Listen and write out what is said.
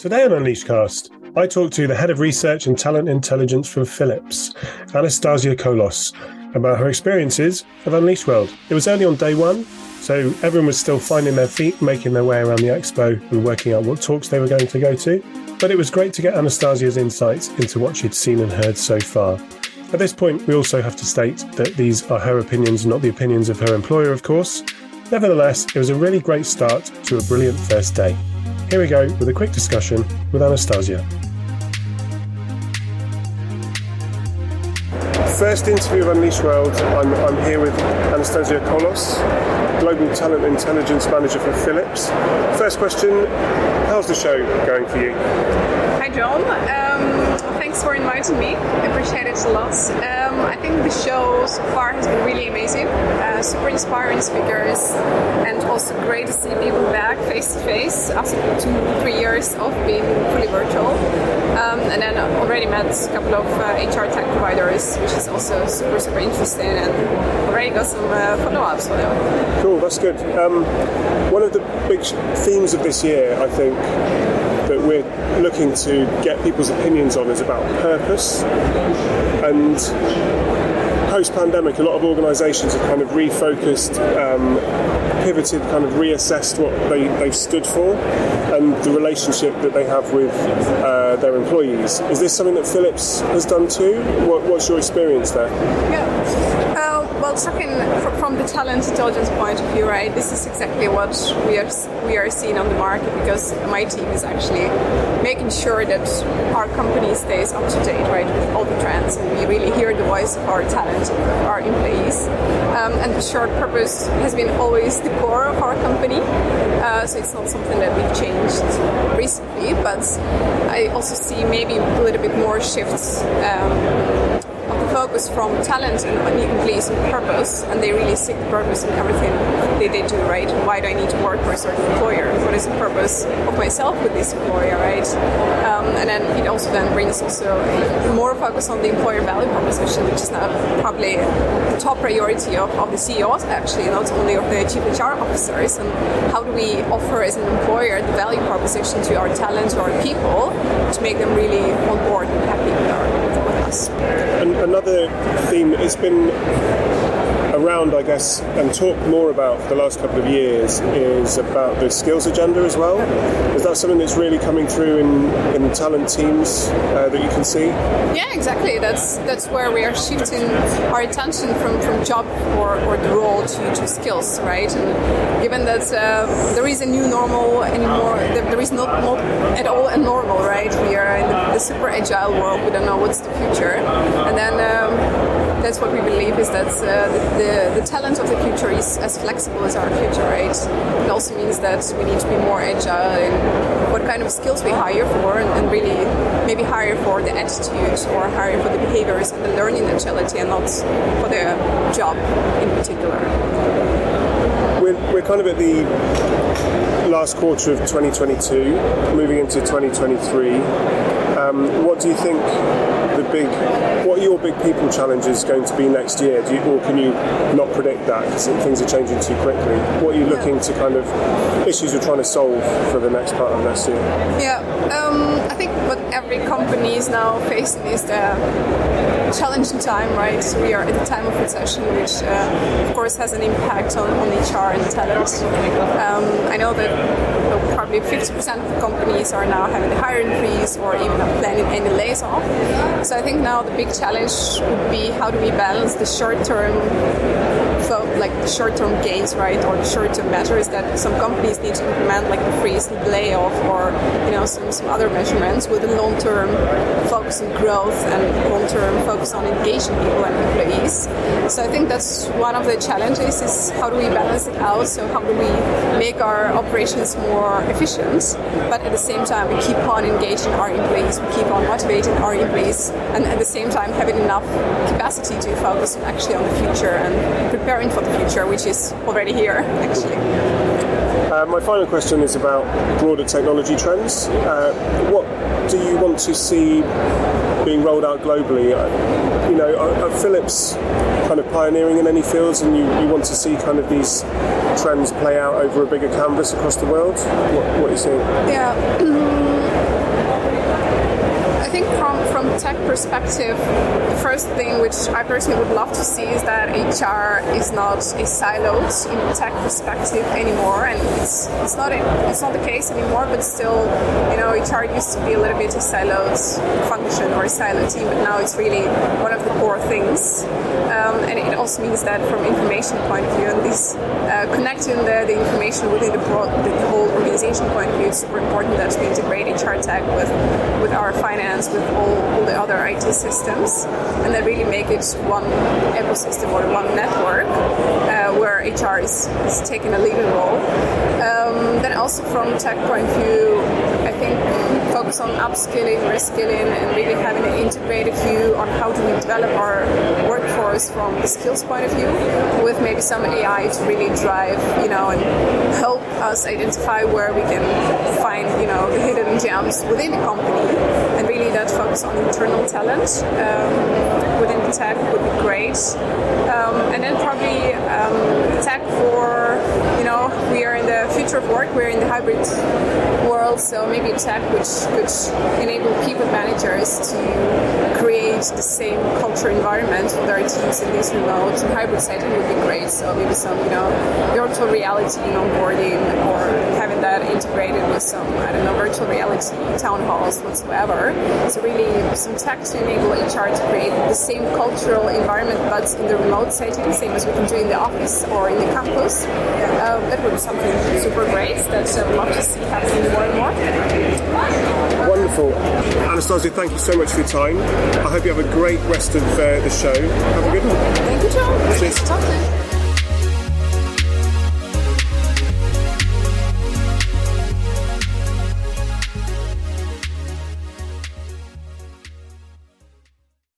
Today on Unleashcast, I talk to the head of research and talent intelligence from Philips, Anastasiia Kolos, about her experiences of Unleashed World. It was only on day one, so everyone was still finding their feet, making their way around the expo, and working out what talks they were going to go to. But it was great to get Anastasiia's insights into what she'd seen and heard so far. At this point, we also have to state that these are her opinions, not the opinions of her employer, of course. Nevertheless, it was a really great start to a brilliant first day. Here we go with a quick discussion with Anastasiia. First interview of Unleashed World. I'm, I'm here with Anastasiia Kolos, Global Talent Intelligence Manager for Philips. First question How's the show going for you? Hi, John. Um, thanks for inviting me. I appreciate it a lot. Um, I think the show so far has been really amazing. Uh, super inspiring speakers, and also great to see people back face to face after two, three years of being fully virtual. Um, and then I already met a couple of uh, HR tech providers, which is also super, super interesting, and already got some uh, follow ups for them. Cool, that's good. Um, one of the big themes of this year, I think, that we're looking to get people's opinions on is about purpose. And post pandemic, a lot of organisations have kind of refocused, um, pivoted, kind of reassessed what they, they've stood for and the relationship that they have with uh, their employees. Is this something that Philips has done too? What, what's your experience there? Yeah. Uh, well, talking from the talent intelligence point of view, right? This is exactly what we are we are seeing on the market because my team is actually making sure that our company stays up to date, right, with all the trends, and we really hear the voice of our talent, our employees. Um, and the short purpose has been always the core of our company, uh, so it's not something that we've changed recently. But I also see maybe a little bit more shifts. Um, focus from talent and employees and purpose, and they really seek purpose in everything they, they do, right? Why do I need to work for a certain employer? What is the purpose of myself with this employer, right? Um, and then it also then brings also more focus on the employer value proposition, which is now probably the top priority of, of the CEOs, actually, not only of the chief HR officers. And how do we offer as an employer the value proposition to our talent, to our people, to make them really on board and happy with our and another theme has been around, I guess, and talk more about the last couple of years is about the skills agenda as well. Is that something that's really coming through in, in talent teams uh, that you can see? Yeah, exactly. That's that's where we are shifting our attention from, from job or, or the role to, to skills, right? And given that uh, there is a new normal anymore, there is not, not at all a normal, right? We are in the, the super agile world. We don't know what's the future, and then. Um, that's what we believe is that uh, the, the, the, talent of the future is as flexible as our future, right? It also means that we need to be more agile in what kind of skills we hire for and, and really maybe hire for the attitude or hire for the behaviors and the learning agility and not for the job in particular. We're, we're kind of at the last quarter of 2022, moving into 2023. Um, what do you think the big, what are your big people challenges going to be next year? You, or can you not predict that because things are changing too quickly? What are you looking to kind of issues you're trying to solve for the next part of next year? Yeah, um, I think what every company is now facing is the challenging time, right? We are at the time of recession, which uh, of course has an impact on, on HR Um, I know that probably 50% of companies are now having a hiring freeze or even planning any layoffs. off. So I think now the big challenge would be how do we balance the short term like the short-term gains, right, or the short-term measures that some companies need to implement, like the freeze, the layoff, or you know some, some other measurements, with a long-term focus on growth and long-term focus on engaging people and employees. So I think that's one of the challenges: is how do we balance it out? So how do we make our operations more efficient, but at the same time we keep on engaging our employees, we keep on motivating our employees, and at the same time having enough capacity to focus actually on the future and preparing for the future, which is already here, actually. Uh, my final question is about broader technology trends. Uh, what do you want to see being rolled out globally? Uh, you know, are, Philips kind of pioneering in any fields, and you, you want to see kind of these trends play out over a bigger canvas across the world? What, what are you seeing? Yeah. from from tech perspective, the first thing which I personally would love to see is that HR is not a siloed in tech perspective anymore, and it's it's not a, it's not the case anymore. But still, you know, HR used to be a little bit a siloed function or a siloed team, but now it's really one of the core things. Um, and it also means that from information point of view, and this uh, connecting the, the information within the, broad, the whole organization point of view, it's super important that we integrate HR tech with with our finance, with all, all the other IT systems, and then really make it one ecosystem or one network uh, where HR is, is taking a leading role. Um, then also from tech point of view, focus on upskilling, reskilling, and really having an integrated view on how do we develop our workforce from the skills point of view, with maybe some AI to really drive, you know, and help us identify where we can find, you know, the hidden gems within the company, and really that focus on internal talent um, within the tech would be great, um, and then probably um, tech for, you know, we are in the future of work, we're in the hybrid world, so maybe tech which could enable people managers to create the same culture environment for their teams in this remote and hybrid setting would be great. So maybe some, you know, virtual reality in onboarding or having that integrated with some, I don't know, virtual reality town halls whatsoever. So really some tech to enable HR to create the same cultural environment but in the remote setting, same as we can do in the office or in the campus. Uh, that would be something super great that I would love to see happening more and more. Wonderful. Anastasiia, thank you so much for your time. I hope you have a great rest of uh, the show. Have a good one. Thank you, John. To talk.